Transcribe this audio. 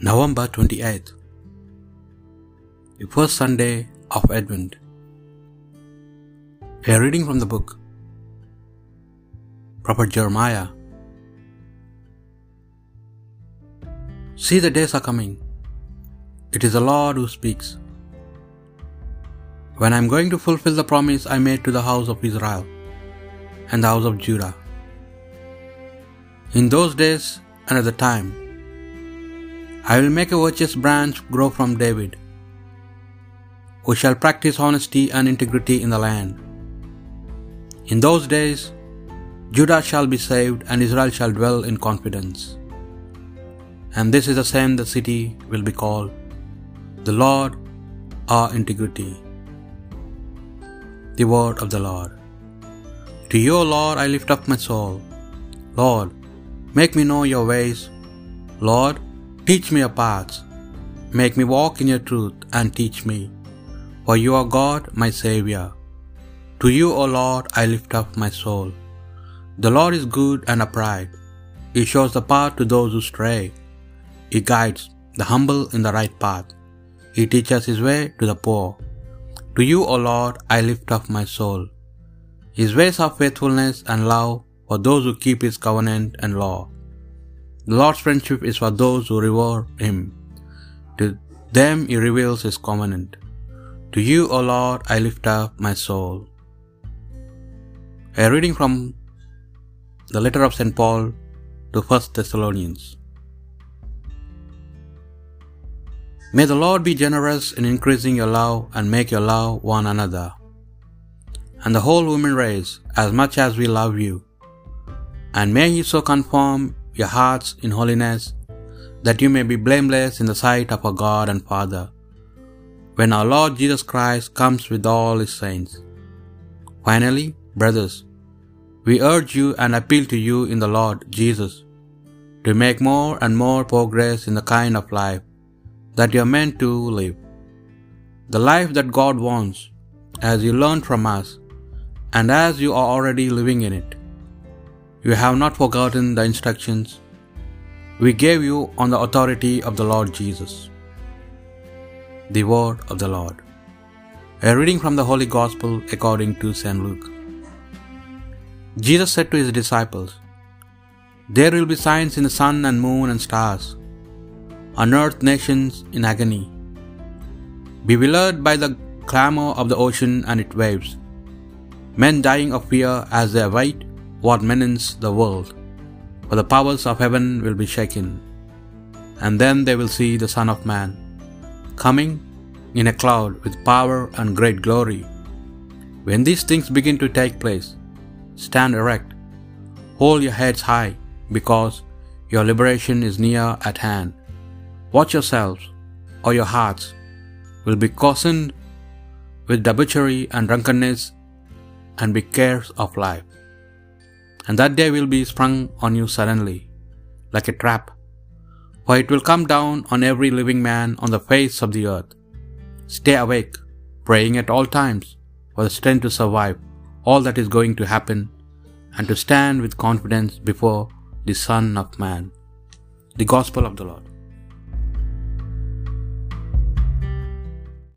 November 28th, the first Sunday of Advent. A reading from the book Prophet Jeremiah. See, the days are coming. It is the Lord who speaks. When I am going to fulfill the promise I made to the house of Israel and the house of Judah. In those days and at the time, I will make a virtuous branch grow from David, who shall practice honesty and integrity in the land. In those days, Judah shall be saved, and Israel shall dwell in confidence. And this is the same the city will be called, the Lord our integrity. The word of the Lord. To you, Lord, I lift up my soul. Lord, make me know your ways. Lord, teach me your paths. Make me walk in your truth and teach me. For you are God, my Saviour. To you, O Lord, I lift up my soul. The Lord is good and upright. He shows the path to those who stray. He guides the humble in the right path. He teaches his way to the poor. To you, O Lord, I lift up my soul. His ways are faithfulness and love for those who keep his covenant and law. The Lord's friendship is for those who revere him. To them he reveals his covenant. To you, O Lord, I lift up my soul. A reading from the letter of St. Paul to 1 Thessalonians. May the Lord be generous in increasing your love and make your love one another, and the whole human race, as much as we love you. And may He so conform your hearts in holiness, that you may be blameless in the sight of our God and Father, when our Lord Jesus Christ comes with all His saints. Finally, brothers, we urge you and appeal to you in the Lord Jesus to make more and more progress in the kind of life that you are meant to live. The life that God wants, as you learn from us, and as you are already living in it. You have not forgotten the instructions we gave you on the authority of the Lord Jesus. The Word of the Lord. A reading from the Holy Gospel according to St. Luke. Jesus said to his disciples, There will be signs in the sun and moon and stars, on earth nations in agony, bewildered by the clamor of the ocean and its waves, men dying of fear as they await what menace the world, for the powers of heaven will be shaken. And then they will see the Son of Man coming in a cloud with power and great glory. When these things begin to take place, stand erect, hold your heads high, because your liberation is near at hand. Watch yourselves, or your hearts will be cozened with debauchery and drunkenness and be cares of life. And that day will be sprung on you suddenly, like a trap, for it will come down on every living man on the face of the earth. Stay awake, praying at all times for the strength to survive all that is going to happen and to stand with confidence before the Son of Man. The Gospel of the Lord.